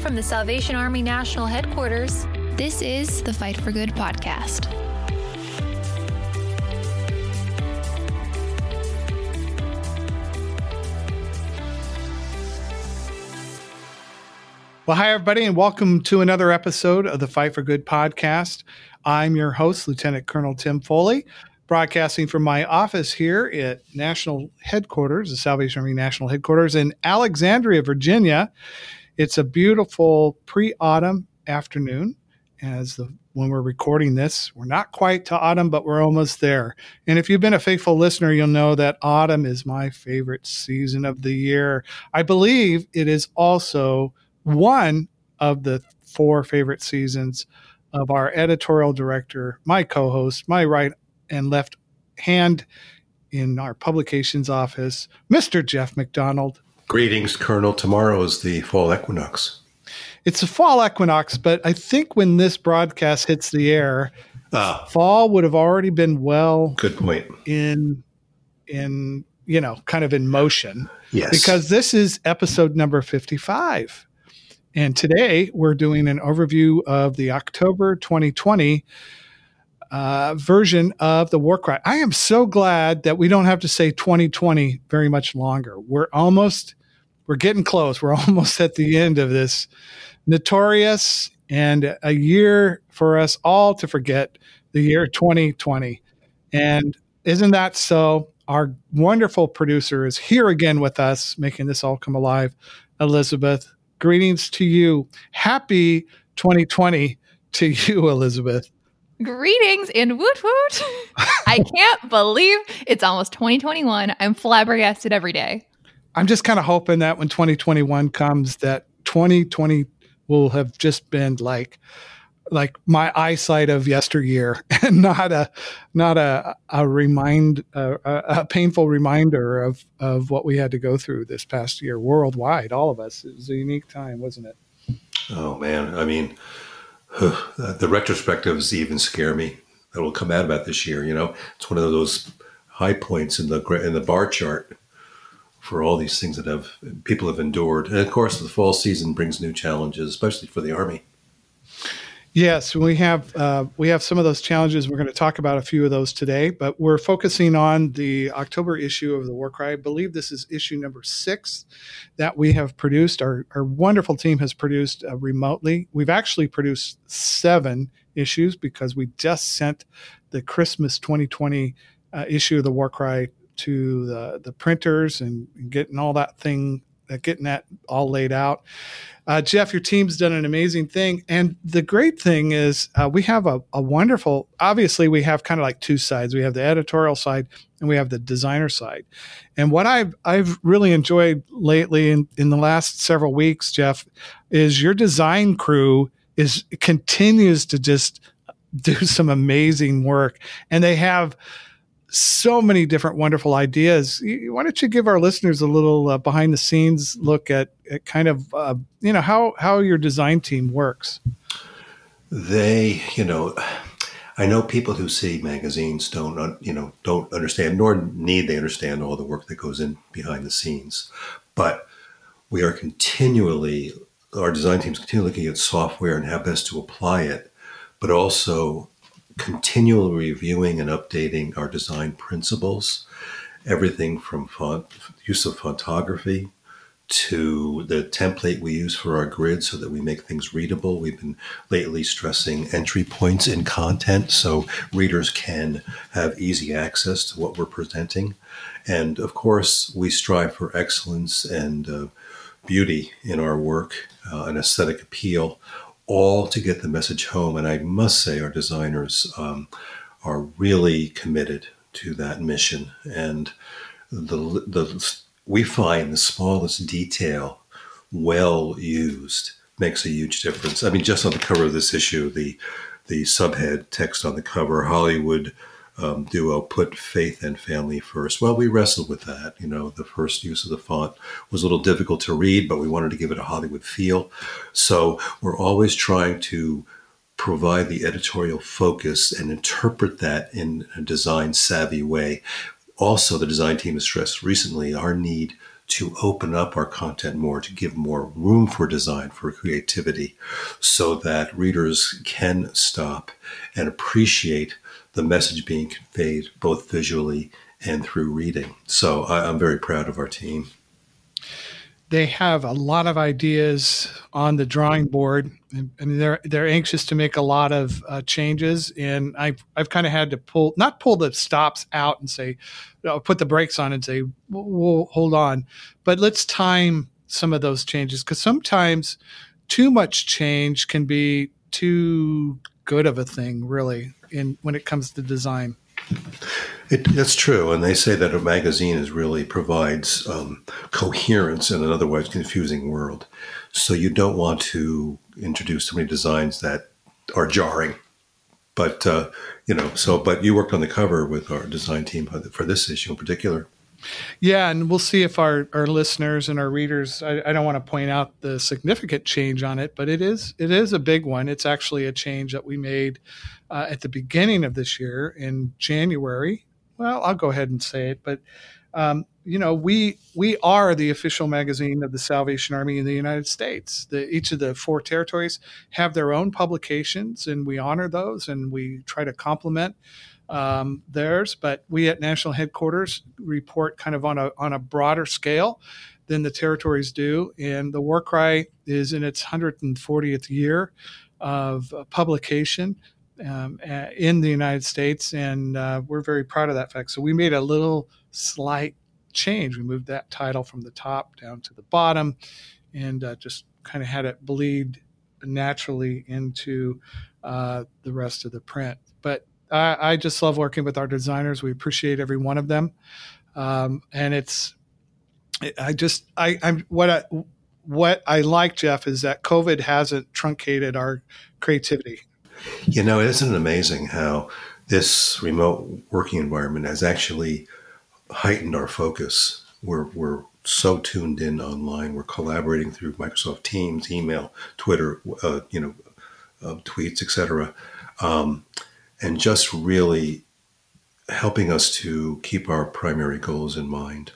From the Salvation Army National Headquarters, this is the Fight for Good podcast. Well, hi, everybody, and welcome to another episode of the Fight for Good podcast. I'm your host, Lieutenant Colonel Tim Foley, broadcasting from my office here at National Headquarters, the Salvation Army National Headquarters in Alexandria, Virginia. It's a beautiful pre autumn afternoon as the when we're recording this. We're not quite to autumn, but we're almost there. And if you've been a faithful listener, you'll know that autumn is my favorite season of the year. I believe it is also one of the four favorite seasons of our editorial director, my co host, my right and left hand in our publications office, Mr. Jeff McDonald. Greetings, Colonel. Tomorrow is the fall equinox. It's a fall equinox, but I think when this broadcast hits the air, ah. fall would have already been well. Good point. In in you know, kind of in motion. Yes. Because this is episode number 55. And today we're doing an overview of the October 2020 uh, version of the war cry. I am so glad that we don't have to say 2020 very much longer. We're almost, we're getting close. We're almost at the end of this notorious and a year for us all to forget the year 2020. And isn't that so? Our wonderful producer is here again with us, making this all come alive. Elizabeth, greetings to you. Happy 2020 to you, Elizabeth. Greetings and woot woot. I can't believe it's almost 2021. I'm flabbergasted every day. I'm just kind of hoping that when 2021 comes, that 2020 will have just been like like my eyesight of yesteryear and not a not a a remind a, a, painful reminder of of what we had to go through this past year worldwide. All of us. It was a unique time wasn't it? Oh man. I mean the retrospectives even scare me that will come out about this year. You know, it's one of those high points in the in the bar chart for all these things that have people have endured. And of course, the fall season brings new challenges, especially for the army. Yes, we have uh, we have some of those challenges. We're going to talk about a few of those today, but we're focusing on the October issue of the War Cry. I believe this is issue number six that we have produced. Our our wonderful team has produced uh, remotely. We've actually produced seven issues because we just sent the Christmas 2020 uh, issue of the War Cry to the the printers and getting all that thing uh, getting that all laid out. Uh, Jeff, your team's done an amazing thing. And the great thing is, uh, we have a, a, wonderful, obviously, we have kind of like two sides. We have the editorial side and we have the designer side. And what I've, I've really enjoyed lately in, in the last several weeks, Jeff, is your design crew is continues to just do some amazing work. And they have, so many different wonderful ideas. Why don't you give our listeners a little uh, behind the scenes look at, at kind of uh, you know how how your design team works? They, you know, I know people who see magazines don't you know don't understand nor need they understand all the work that goes in behind the scenes, but we are continually our design teams continually looking at software and how best to apply it, but also continually reviewing and updating our design principles, everything from font, use of fontography to the template we use for our grid so that we make things readable. We've been lately stressing entry points in content so readers can have easy access to what we're presenting. And of course, we strive for excellence and uh, beauty in our work, uh, an aesthetic appeal all to get the message home. And I must say, our designers um, are really committed to that mission. And the, the we find the smallest detail, well used, makes a huge difference. I mean, just on the cover of this issue, the the subhead text on the cover, Hollywood um, duo put faith and family first. Well, we wrestled with that. You know, the first use of the font was a little difficult to read, but we wanted to give it a Hollywood feel. So we're always trying to provide the editorial focus and interpret that in a design savvy way. also the design team has stressed recently our need to open up our content more, to give more room for design, for creativity, so that readers can stop and appreciate the message being conveyed both visually and through reading. So I, am very proud of our team. They have a lot of ideas on the drawing board. I mean, they're they're anxious to make a lot of uh, changes, and I've I've kind of had to pull not pull the stops out and say, put the brakes on and say, well, hold on, but let's time some of those changes because sometimes too much change can be too good of a thing, really, in when it comes to design. It, that's true, and they say that a magazine is really provides um, coherence in an otherwise confusing world. So you don't want to introduce so many designs that are jarring. But uh, you know, so but you worked on the cover with our design team for this issue in particular. Yeah, and we'll see if our, our listeners and our readers. I, I, don't want to point out the significant change on it, but it is it is a big one. It's actually a change that we made uh, at the beginning of this year in January. Well, I'll go ahead and say it, but um, you know, we we are the official magazine of the Salvation Army in the United States. The, each of the four territories have their own publications, and we honor those, and we try to complement um, theirs. But we at national headquarters report kind of on a on a broader scale than the territories do, and the War Cry is in its 140th year of publication um, in the United States, and uh, we're very proud of that fact. So we made a little slight change. We moved that title from the top down to the bottom, and uh, just kind of had it bleed naturally into uh, the rest of the print. I, I, just love working with our designers. We appreciate every one of them, um, and it's. I just I, I'm what I what I like, Jeff, is that COVID hasn't truncated our creativity. You know, isn't it amazing how this remote working environment has actually heightened our focus? We're, we're so tuned in online. We're collaborating through Microsoft Teams, email, Twitter, uh, you know, uh, tweets, etc., um, and just really helping us to keep our primary goals in mind.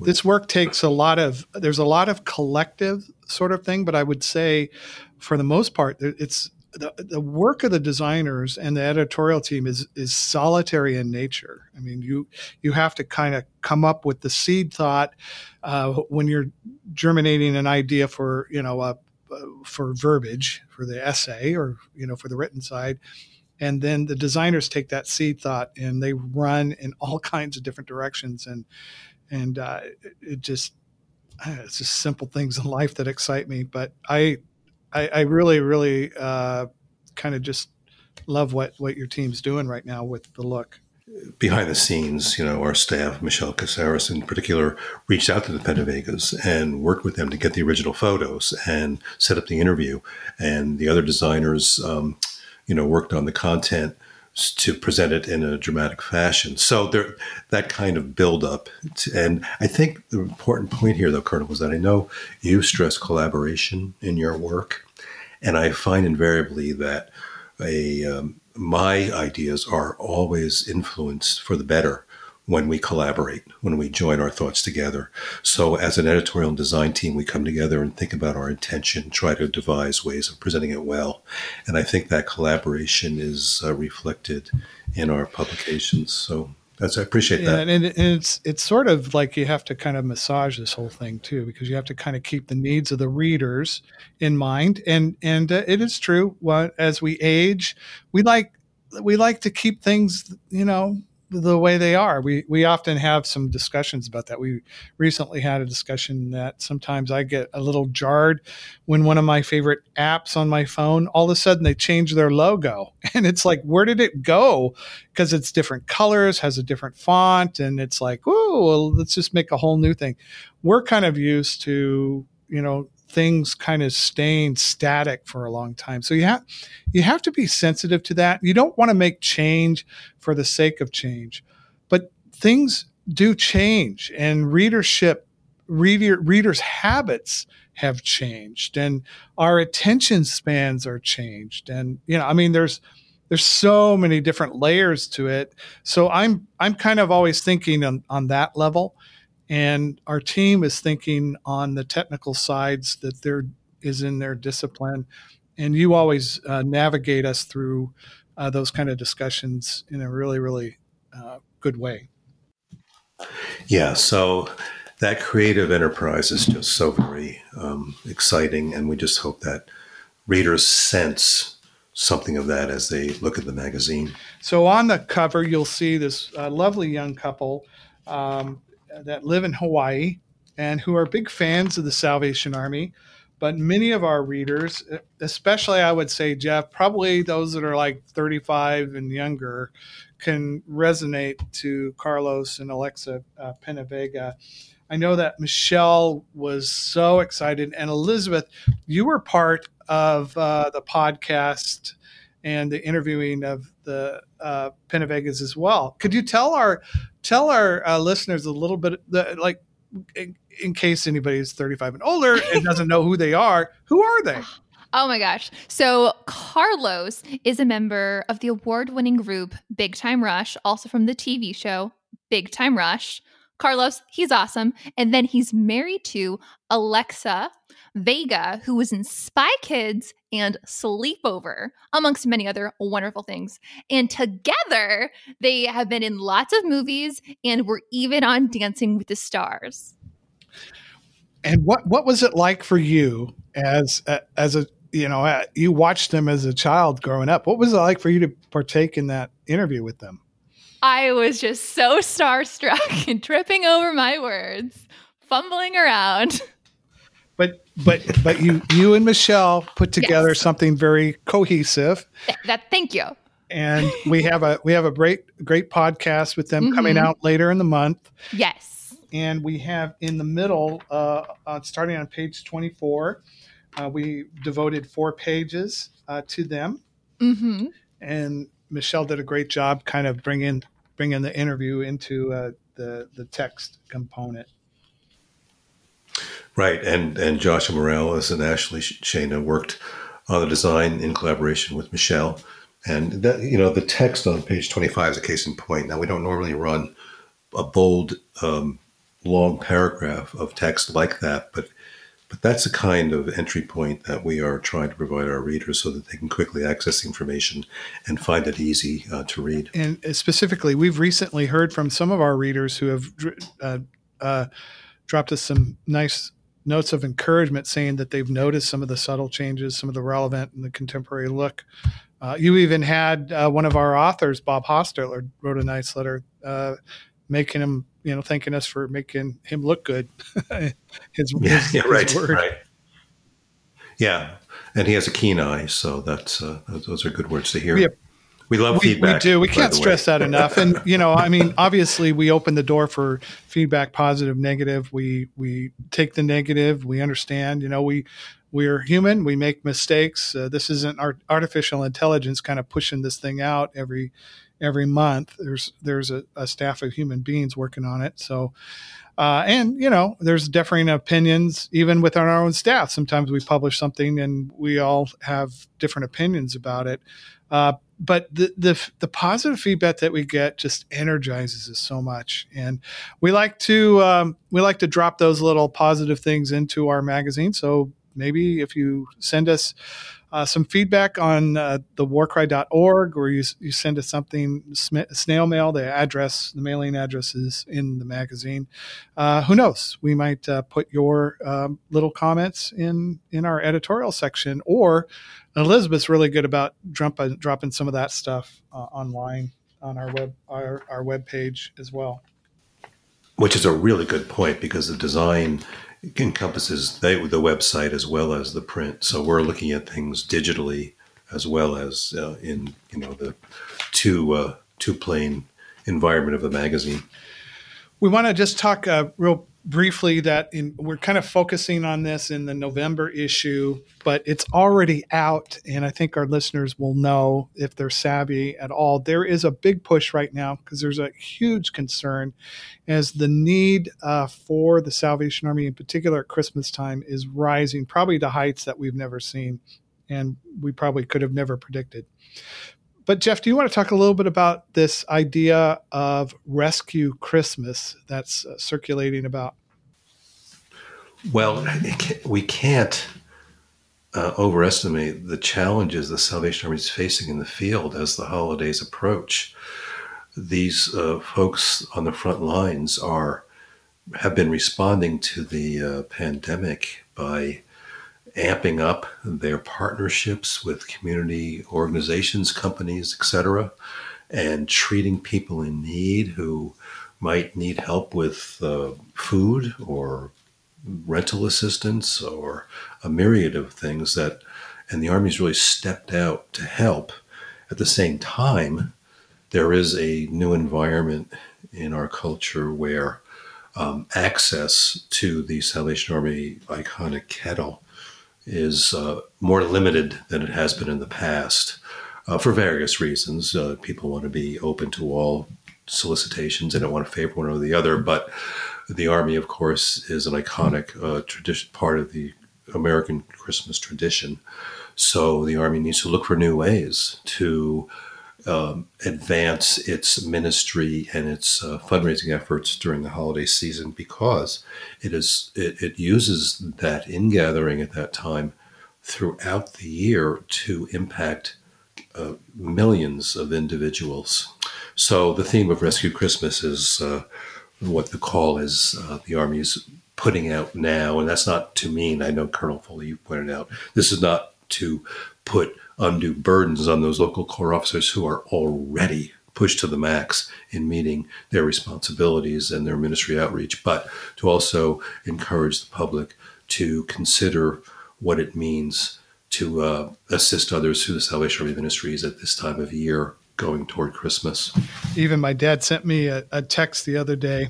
This work takes a lot of. There's a lot of collective sort of thing, but I would say, for the most part, it's the, the work of the designers and the editorial team is is solitary in nature. I mean, you you have to kind of come up with the seed thought uh, when you're germinating an idea for you know uh, for verbiage for the essay or you know for the written side, and then the designers take that seed thought and they run in all kinds of different directions and and uh, it just it's just simple things in life that excite me. But I I, I really, really uh, kind of just love what what your team's doing right now with the look. Behind the scenes, you know, our staff, Michelle Casares in particular, reached out to the PenaVegas and worked with them to get the original photos and set up the interview. And the other designers, um, you know, worked on the content to present it in a dramatic fashion. So there, that kind of build up. And I think the important point here, though, Colonel, is that I know you stress collaboration in your work. And I find invariably that a um, my ideas are always influenced for the better when we collaborate, when we join our thoughts together. So, as an editorial and design team, we come together and think about our intention, try to devise ways of presenting it well. And I think that collaboration is uh, reflected in our publications. So, that's I appreciate yeah, that. And, and it's it's sort of like you have to kind of massage this whole thing too, because you have to kind of keep the needs of the readers in mind. And and uh, it is true. Well, as we age, we like we like to keep things, you know, the way they are. We we often have some discussions about that. We recently had a discussion that sometimes I get a little jarred when one of my favorite apps on my phone all of a sudden they change their logo and it's like where did it go? Because it's different colors, has a different font, and it's like oh well, let's just make a whole new thing. We're kind of used to you know things kind of staying static for a long time. So you have you have to be sensitive to that. You don't want to make change for the sake of change. But things do change and readership reader readers habits have changed and our attention spans are changed and you know I mean there's there's so many different layers to it. So I'm I'm kind of always thinking on, on that level, and our team is thinking on the technical sides that there is in their discipline, and you always uh, navigate us through uh, those kind of discussions in a really really uh, good way. Yeah. So that creative enterprise is just so very um, exciting, and we just hope that readers sense something of that as they look at the magazine. So on the cover, you'll see this uh, lovely young couple um, that live in Hawaii and who are big fans of the Salvation Army. But many of our readers, especially I would say, Jeff, probably those that are like 35 and younger, can resonate to Carlos and Alexa uh, Penavega. I know that Michelle was so excited, and Elizabeth, you were part of uh, the podcast and the interviewing of the uh, as well. Could you tell our tell our uh, listeners a little bit, the, like, in, in case anybody is 35 and older and doesn't know who they are, who are they? Oh my gosh. So, Carlos is a member of the award winning group Big Time Rush, also from the TV show Big Time Rush. Carlos, he's awesome. And then he's married to Alexa Vega, who was in Spy Kids and Sleepover, amongst many other wonderful things. And together, they have been in lots of movies and were even on Dancing with the Stars. And what what was it like for you as uh, as a you know uh, you watched them as a child growing up? What was it like for you to partake in that interview with them? I was just so starstruck and tripping over my words, fumbling around. But but but you you and Michelle put together yes. something very cohesive. Th- that thank you. And we have a we have a great great podcast with them mm-hmm. coming out later in the month. Yes. And we have in the middle, uh, uh, starting on page twenty four, uh, we devoted four pages uh, to them. Mm-hmm. And Michelle did a great job, kind of bringing bringing the interview into uh, the the text component. Right, and and Joshua Morales and Ashley Shana worked on the design in collaboration with Michelle, and that you know the text on page twenty five is a case in point. Now we don't normally run a bold, um, long paragraph of text like that, but but that's a kind of entry point that we are trying to provide our readers so that they can quickly access information and find it easy uh, to read. And specifically, we've recently heard from some of our readers who have uh, uh, dropped us some nice notes of encouragement saying that they've noticed some of the subtle changes, some of the relevant and the contemporary look. Uh, you even had uh, one of our authors, Bob Hostetler, wrote a nice letter uh, making him you know, thanking us for making him look good. his, yeah, his, yeah, right, his right. Yeah, and he has a keen eye, so that's uh, those are good words to hear. Yeah. We love we, feedback. We do. We can't stress that enough. And you know, I mean, obviously, we open the door for feedback, positive, negative. We we take the negative. We understand. You know, we we're human. We make mistakes. Uh, this isn't our artificial intelligence kind of pushing this thing out every every month. There's there's a, a staff of human beings working on it. So, uh, and you know, there's differing opinions even within our own staff. Sometimes we publish something and we all have different opinions about it. Uh, but the, the the positive feedback that we get just energizes us so much, and we like to um, we like to drop those little positive things into our magazine. So maybe if you send us uh, some feedback on uh, the warcry.org or you, you send us something snail mail. The address the mailing address is in the magazine. Uh, who knows? We might uh, put your um, little comments in in our editorial section or elizabeth's really good about dropping dropping some of that stuff uh, online on our web our, our web page as well. Which is a really good point because the design encompasses the, the website as well as the print. So we're looking at things digitally as well as uh, in you know the two uh, two plane environment of the magazine. We want to just talk uh, real briefly that in, we're kind of focusing on this in the November issue, but it's already out, and I think our listeners will know if they're savvy at all. There is a big push right now because there's a huge concern as the need uh, for the Salvation Army, in particular at Christmas time, is rising, probably to heights that we've never seen, and we probably could have never predicted but Jeff, do you want to talk a little bit about this idea of rescue Christmas that's uh, circulating about? Well, we can't uh, overestimate the challenges the Salvation Army is facing in the field as the holidays approach. These uh, folks on the front lines are have been responding to the uh, pandemic by amping up their partnerships with community organizations, companies, etc., and treating people in need who might need help with uh, food or rental assistance or a myriad of things that, and the Army's really stepped out to help. At the same time, there is a new environment in our culture where um, access to the Salvation Army iconic kettle is uh, more limited than it has been in the past uh, for various reasons. Uh, people want to be open to all solicitations and don't want to favor one or the other. But the Army, of course, is an iconic uh, tradition, part of the American Christmas tradition. So the Army needs to look for new ways to um, advance its ministry and its uh, fundraising efforts during the holiday season because it is it, it uses that ingathering at that time throughout the year to impact uh, millions of individuals. So the theme of Rescue Christmas is uh, what the call is. Uh, the is putting out now, and that's not to mean. I know Colonel Foley you pointed out this is not to put undue burdens on those local corps officers who are already pushed to the max in meeting their responsibilities and their ministry outreach, but to also encourage the public to consider what it means to uh, assist others through the Salvation Army ministries at this time of year going toward Christmas. Even my dad sent me a, a text the other day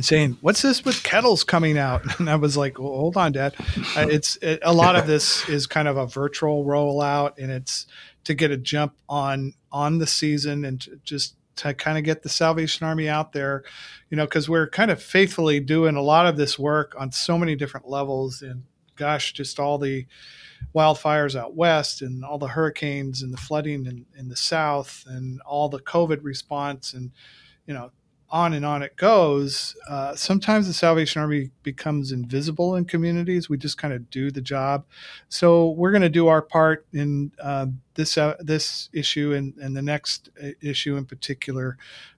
saying, "What's this with kettles coming out?" And I was like, well, "Hold on, Dad. Uh, it's it, a lot of this is kind of a virtual rollout, and it's to get a jump on on the season and to just to kind of get the Salvation Army out there, you know, because we're kind of faithfully doing a lot of this work on so many different levels, and gosh, just all the wildfires out west and all the hurricanes and the flooding in, in the south and all the COVID response and you know on and on it goes. Uh, sometimes the Salvation Army becomes invisible in communities. We just kind of do the job. So we're going to do our part in uh, this uh, this issue and, and the next uh, issue in particular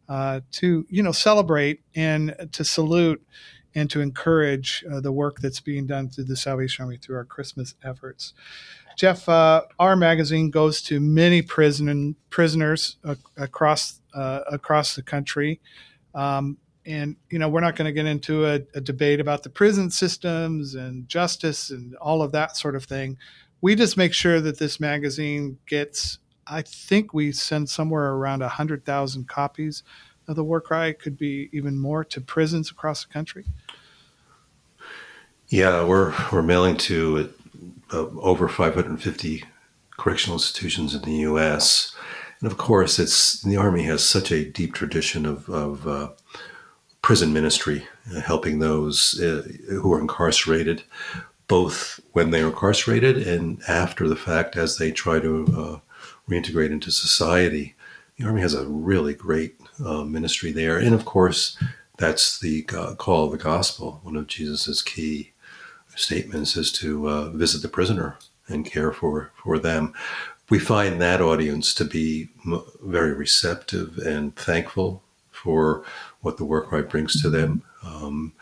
uh, to you know celebrate and to salute and to encourage uh, the work that's being done through the Salvation Army through our Christmas efforts. Jeff, our magazine goes to many prison prisoners across across the country. Um, and you know we're not going to get into a, a, debate about the prison systems and justice and all of that sort of thing we just make sure that this magazine gets i think we send somewhere around 100000 copies of the war cry could be even more to prisons across the country yeah we're we're mailing to uh, over 550 correctional institutions in the us and of course, it's the Army has such a deep tradition of, of uh, prison ministry, uh, helping those uh, who are incarcerated, both when they are incarcerated and after the fact as they try to uh, reintegrate into society. The Army has a really great uh, ministry there. And of course, that's the call of the gospel. One of Jesus's key statements is to uh, visit the prisoner and care for, for them we find that audience to be very receptive and thankful for what the War Cry brings to them, um,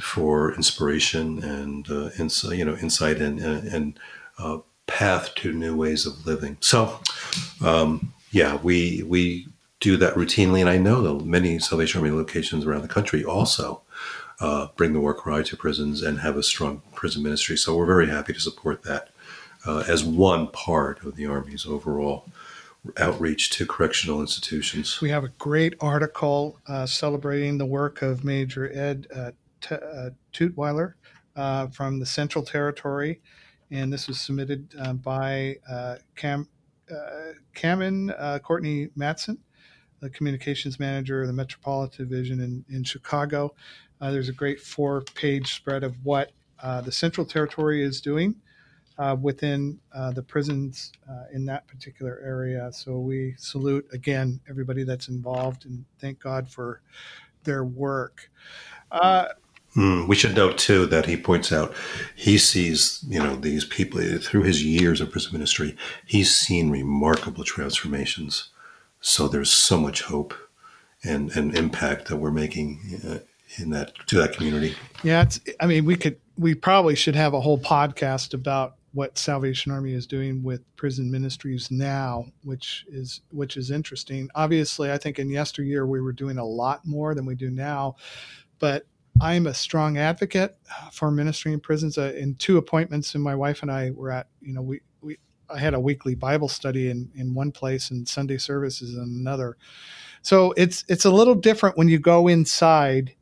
for inspiration and uh, insight, you know, insight and and uh, path to new ways of living. So, um, yeah, we we do that routinely, and I know that many Salvation Army locations around the country also. Uh, bring the War Cry to prisons and have a strong prison ministry. So we're very happy to support that uh, as one part of the Army's overall outreach to correctional institutions. We have a great article uh, celebrating the work of Major Ed uh, T- uh, uh, from the Central Territory, and this was submitted uh, by uh, Cam Cameron Courtney Matson, the communications manager of the Metropolitan Division in, in Chicago. there's a great four-page spread of what the Central Territory is doing uh, within uh, the prisons uh, in that particular area. So we salute again everybody that's involved and thank God for their work. Uh, Mm, we should note too that he points out he sees you know these people through his years of prison ministry. He's seen remarkable transformations. So there's so much hope and, and impact that we're making uh, in that to that community. Yeah, it's. I mean, we could. We probably should have a whole podcast about what Salvation Army is doing with prison ministries now, which is which is interesting. Obviously, I think in yesteryear we were doing a lot more than we do now, but I'm a strong advocate for ministry in prisons. Uh, in two appointments, and my wife and I were at, you know, we, we I had a weekly Bible study in, in one place and Sunday services in another. So it's it's a little different when you go inside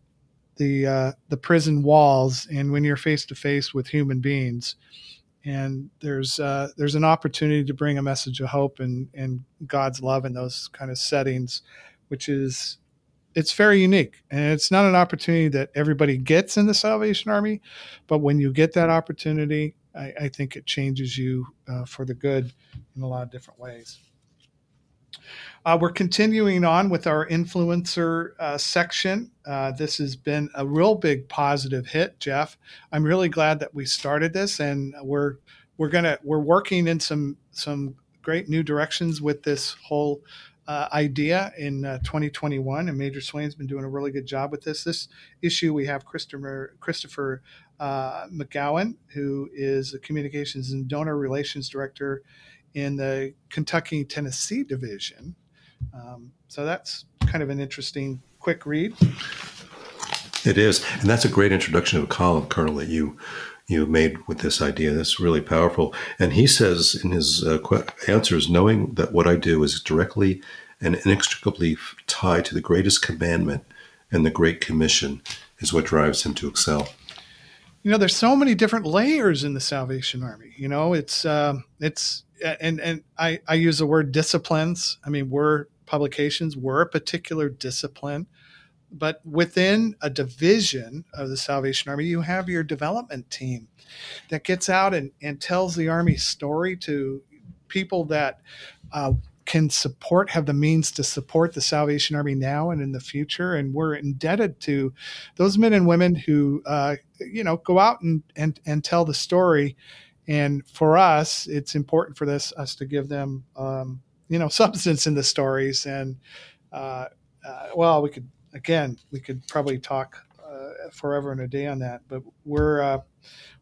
the uh, the prison walls and when you're face to face with human beings. And there's uh, there's an opportunity to bring a message of hope and and God's love in those kind of settings, which is it's very unique and it's not an opportunity that everybody gets in the salvation army but when you get that opportunity i, I think it changes you uh, for the good in a lot of different ways uh, we're continuing on with our influencer uh, section. Uh, this has been a real big positive hit, Jeff. I'm really glad that we started this, and we're we're gonna we're working in some some great new directions with this whole uh, idea in uh, 2021, and Major Swain's been doing a really good job with this. This issue, we have Christopher Christopher uh, McGowan, who is a communications and donor relations director in the Kentucky Tennessee division. Um, so that's kind of an interesting quick read. It is, and that's a great introduction to a column, Colonel, that you you made with this idea. That's really powerful. And he says in his uh, answers, knowing that what I do is directly and inextricably tied to the greatest commandment and the Great Commission is what drives him to excel. You know, there's so many different layers in the Salvation Army. You know, it's um, it's and and I I use the word disciplines. I mean, we're publications, we're a particular discipline but within a division of the Salvation Army, you have your development team that gets out and, and tells the Army story to people that uh, can support, have the means to support the Salvation Army now and in the future. And we're indebted to those men and women who, uh, you know, go out and, and, and tell the story. And for us, it's important for this us to give them, um, you know, substance in the stories. And uh, uh, well, we could again, we could probably talk uh, forever and a day on that. But we're uh,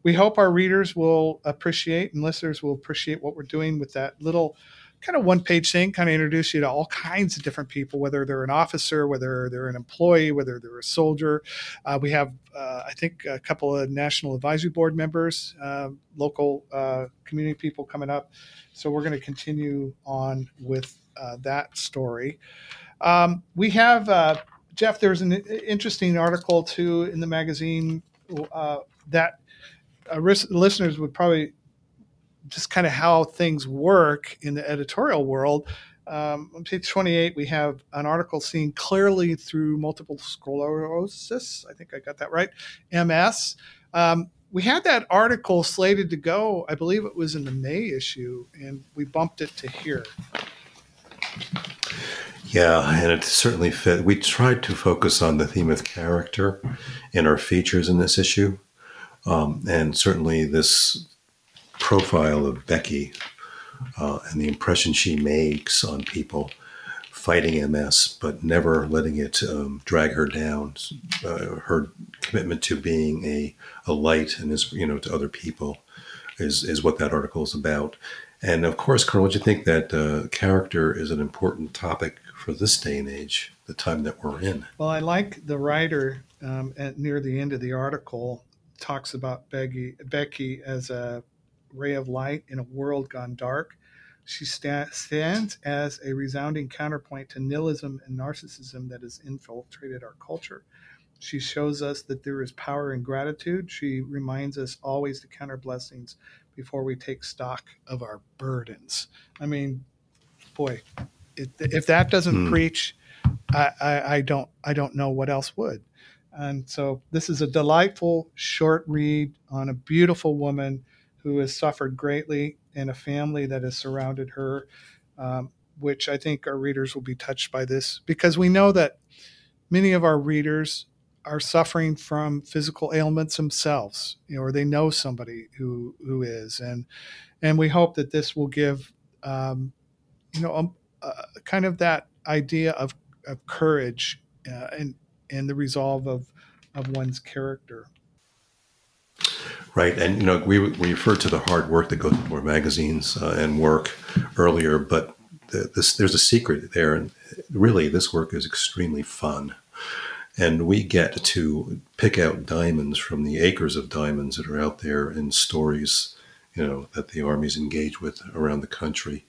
we hope our readers will appreciate and listeners will appreciate what we're doing with that little kind of one page thing. Kind of introduce you to all kinds of different people, whether they're an officer, whether they're an employee, whether they're a soldier. Uh, we have, uh, I think, a couple of national advisory board members, uh, local uh, community people coming up. So we're going to continue on with that story. Um, we have Jeff, there's an interesting article too in the magazine uh, that uh, listeners would probably just kind of how things work in the editorial world. Um, on page 28, we have an article seen clearly through multiple sclerosis. I think I got that right. MS. Um, we had that article slated to go, I believe it was in the May issue, and we bumped it to here. Yeah, and it certainly fit. We tried to focus on the theme of character in our features in this issue. Um, and certainly this profile of Becky uh, and the impression she makes on people fighting MS, but never letting it um, drag her down. Uh, her commitment to being a, a light and is you know to other people is is what that article is about. And of course, Colonel, would you think that uh, character is an important topic for this day and age, the time that we're in. Well, I like the writer um, at near the end of the article talks about Becky, Becky as a ray of light in a world gone dark. She sta- stands as a resounding counterpoint to nihilism and narcissism that has infiltrated our culture. She shows us that there is power in gratitude. She reminds us always to count our blessings before we take stock of our burdens. I mean, boy, if that doesn't mm. preach, I, I, I don't I don't know what else would. And so this is a delightful short read on a beautiful woman who has suffered greatly and a family that has surrounded her, um, which I think our readers will be touched by this because we know that many of our readers are suffering from physical ailments themselves, you know, or they know somebody who who is, and and we hope that this will give, um, you know, um, uh, kind of that idea of of courage uh, and and the resolve of of one's character. Right, and you know we, we referred to the hard work that goes into our magazines uh, and work earlier, but the, this, there's a secret there, and really this work is extremely fun, and we get to pick out diamonds from the acres of diamonds that are out there in stories, you know, that the armies engage with around the country.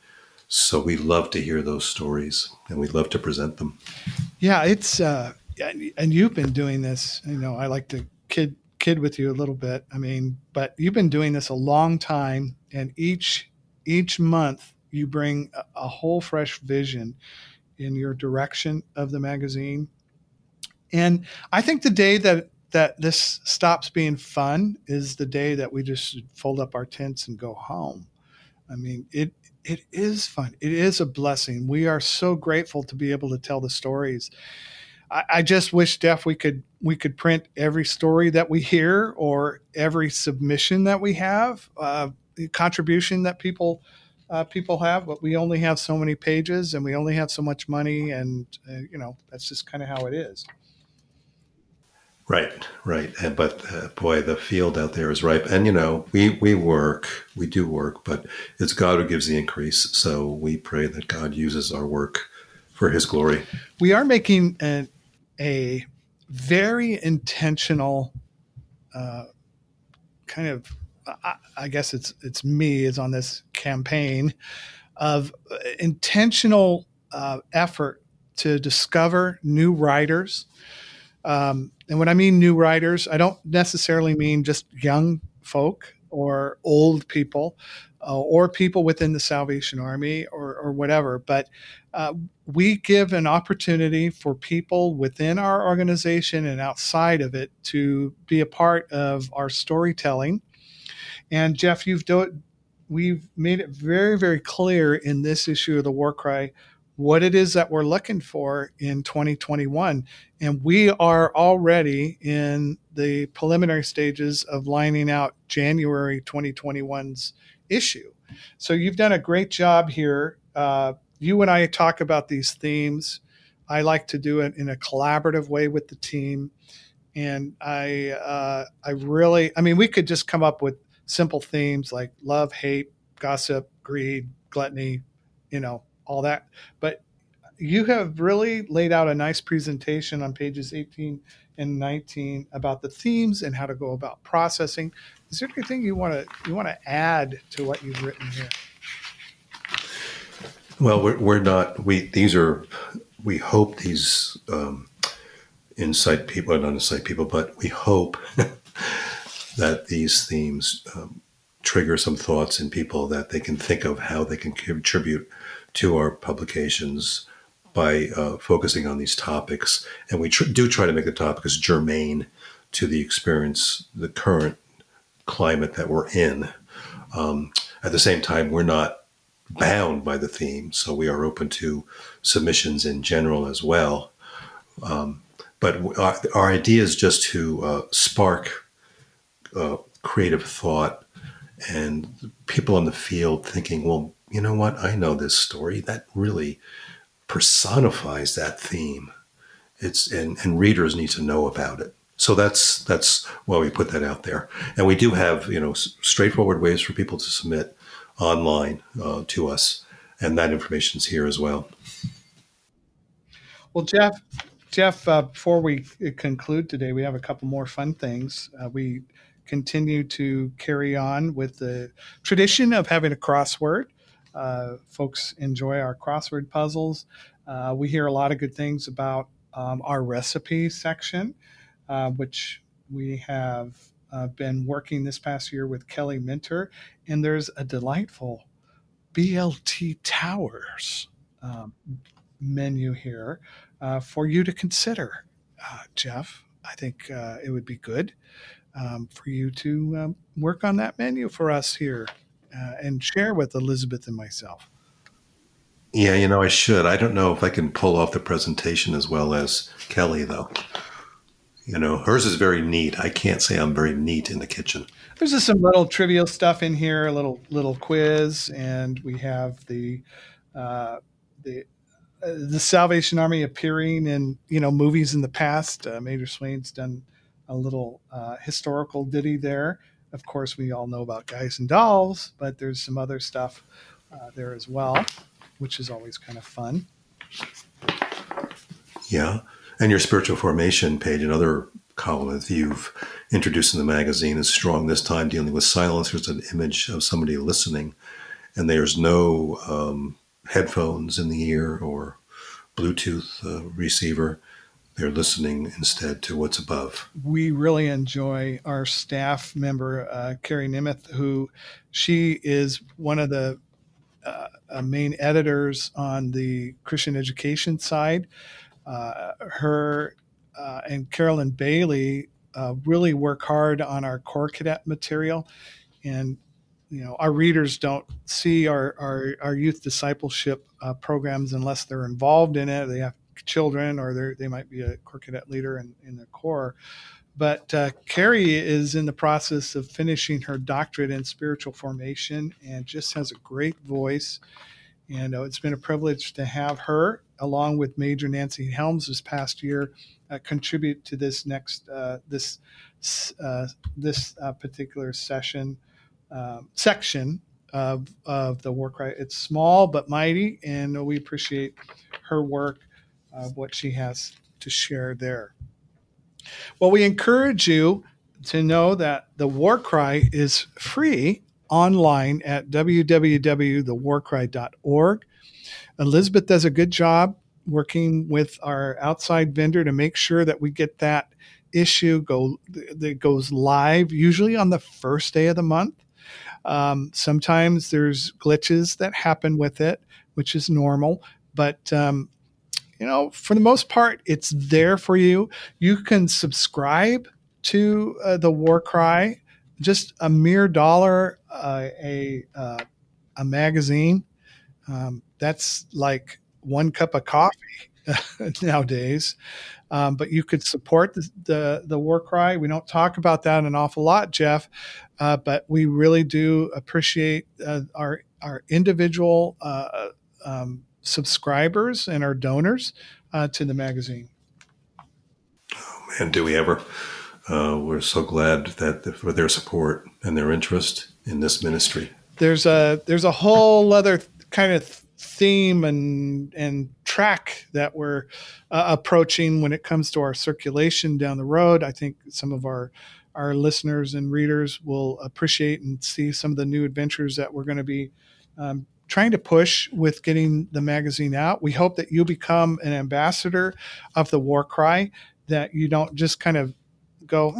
So we love to hear those stories, and we love to present them. Yeah, it's uh, and you've been doing this. You know, I like to kid kid with you a little bit. I mean, but you've been doing this a long time, and each each month you bring a, a whole fresh vision in your direction of the magazine. And I think the day that that this stops being fun is the day that we just fold up our tents and go home. I mean, it it is fun. It is a blessing. We are so grateful to be able to tell the stories. I, I just wish, Jeff, we could we could print every story that we hear or every submission that we have, uh, contribution that people uh, people have, but we only have so many pages and we only have so much money, and uh, you know that's just kind of how it is. Right, right. And, but uh, boy, the field out there is ripe. And you know, we we work, we do work, but it's God who gives the increase. So we pray that God uses our work for His glory. We are making a, a very intentional uh, kind of I, I, guess it's it's me is on this campaign of intentional uh, effort to discover new writers. Um, and when I mean new writers, I don't necessarily mean just young folk or old people uh, or people within the Salvation Army or, or whatever, but uh, we give an opportunity for people within our organization and outside of it to be a part of our storytelling. And Jeff, you've done we've made it very, very clear in this issue of the War Cry what it is that we're looking for in 2021. And we are already in the preliminary stages of lining out January 2021's issue. So you've done a great job here. Uh, you and I talk about these themes. I like to do it in a collaborative way with the team. And I, uh, I really, I mean, we could just come up with simple themes like love, hate, gossip, greed, gluttony, you know, all that. But you have really laid out a nice presentation on pages 18 and 19 about the themes and how to go about processing. Is there anything you want to you want to add to what you've written here? Well, we're, we're not. We these are. We hope these um, insight people, not insight people, but we hope that these themes um, trigger some thoughts in people that they can think of how they can contribute to our publications by uh, focusing on these topics. And we tr- do try to make the topics germane to the experience, the current climate that we're in. Um, at the same time, we're not bound by the theme, so we are open to submissions in general as well. Um, but our, our, idea is just to uh, spark uh, creative thought and people in the field thinking, well, you know what? I know this story. That really personifies that theme. It's and, and readers need to know about it. So that's that's why we put that out there. And we do have you know straightforward ways for people to submit online uh, to us, and that information is here as well. Well, Jeff, Jeff, uh, before we conclude today, we have a couple more fun things. Uh, we continue to carry on with the tradition of having a crossword. Uh, folks enjoy our crossword puzzles. Uh, we hear a lot of good things about um, our recipe section, uh, which we have uh, been working this past year with Kelly Minter, and there's a delightful BLT Towers um, menu here uh, for you to consider, uh, Jeff. I think it would be good. um, for you to um, work on that menu for us here uh, and share with Elizabeth and myself. Yeah, you know, I should. I don't know if I can pull off the presentation as well as Kelly, though. You know, hers is very neat. I can't say I'm very neat in the kitchen. There's just some little trivial stuff in here, a little little quiz, and we have the uh, the uh, the Salvation Army appearing in you know movies in the past. Uh, Major Swain's done a little uh, historical ditty there. Of course, we all know about Guys and Dolls, but there's some other stuff uh, there as well, which is always kind of fun. Yeah. And your spiritual formation page, another column that you've introduced in the magazine, is strong this time, dealing with silence. There's an image of somebody listening, and there's no um, headphones in the ear or Bluetooth uh, receiver. They're listening instead to what's above. We really enjoy our staff member, uh, Carrie Nemeth, who she is one of the uh, uh main editors on the Christian education side. Uh, her uh, and Carolyn Bailey uh, really work hard on our corps cadet material, and you know our readers don't see our our, our youth discipleship uh, programs unless they're involved in it. They have children, or they might be a corps cadet leader in, in the corps. But uh, Carrie is in the process of finishing her doctorate in spiritual formation and just has a great voice. And uh, it's been a privilege to have her along with Major Nancy Helms this past year, uh, contribute to this next uh, this uh, this uh, particular session um, section of of the war cry. It's small but mighty, and we appreciate her work, what she has to share there. Well, we encourage you to know that the war cry is free online at www.thewarcry.org. Elizabeth does a good job working with our outside vendor to make sure that we get that issue go that goes live usually on the first day of the month. Um, sometimes there's glitches that happen with it, which is normal, but um, you know, for the most part, it's there for you. You can subscribe to uh, the War Cry, just a mere dollar uh, a uh, a magazine. Um, that's like one cup of coffee nowadays. Um, but you could support the, the, the war cry. We don't talk about that an awful lot, Jeff, uh, but we really do appreciate uh, our our individual uh, um, subscribers and our donors uh, to the magazine. Oh man, do we ever? Uh, we're so glad that for their support and their interest in this ministry. There's a there's a whole other kind of theme and and track that we're uh, approaching when it comes to our circulation down the road. I think some of our our listeners and readers will appreciate and see some of the new adventures that we're going to be um, trying to push with getting the magazine out. We hope that you become an ambassador of the War Cry, that you don't just kind of go,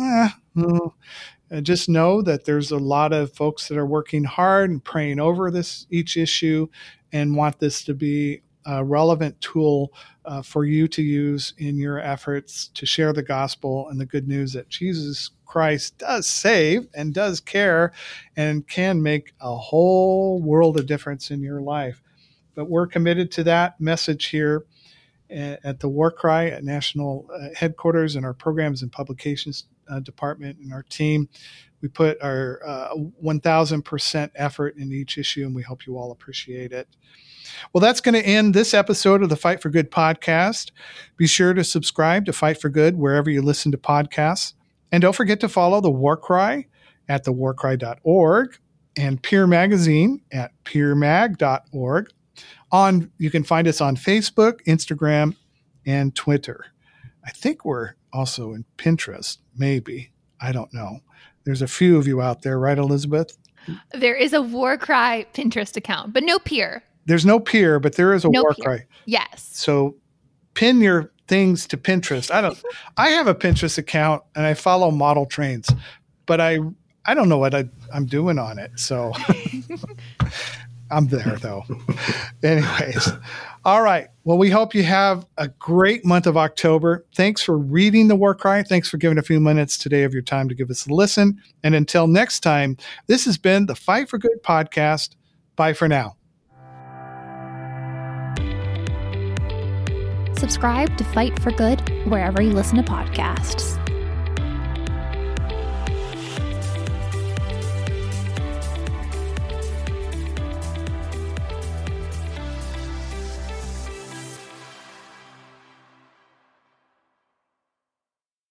ah, just know that there's a lot of folks that are working hard and praying over this each issue and want this to be a relevant tool uh, for you to use in your efforts to share the gospel and the good news that Jesus Christ does save and does care and can make a whole world of difference in your life. But we're committed to that message here at the War Cry at National uh, Headquarters and our programs and publications uh, department and our team. We put our uh, 1000% effort in each issue, and we hope you all appreciate it. Well, that's going to end this episode of the Fight for Good podcast. Be sure to subscribe to Fight for Good wherever you listen to podcasts. And don't forget to follow the War Cry at thewarcry.org and Peer Magazine at peermag.org. On you can find us on Facebook, Instagram, and Twitter. I think we're also in Pinterest, maybe. I don't know. There's a few of you out there, right, Elizabeth? There is a War Cry Pinterest account, but no peer. There's no peer, but there is a no War peer. Cry. Yes. So pin your things to Pinterest. I don't. I have a Pinterest account and I follow model trains, but I I don't know what I, I'm doing on it. So I'm there though. Anyways, All right. Well, we hope you have a great month of October. Thanks for reading the War Cry. Thanks for giving a few minutes today of your time to give us a listen. And until next time, this has been the Fight for Good podcast. Bye for now. Subscribe to Fight for Good wherever you listen to podcasts.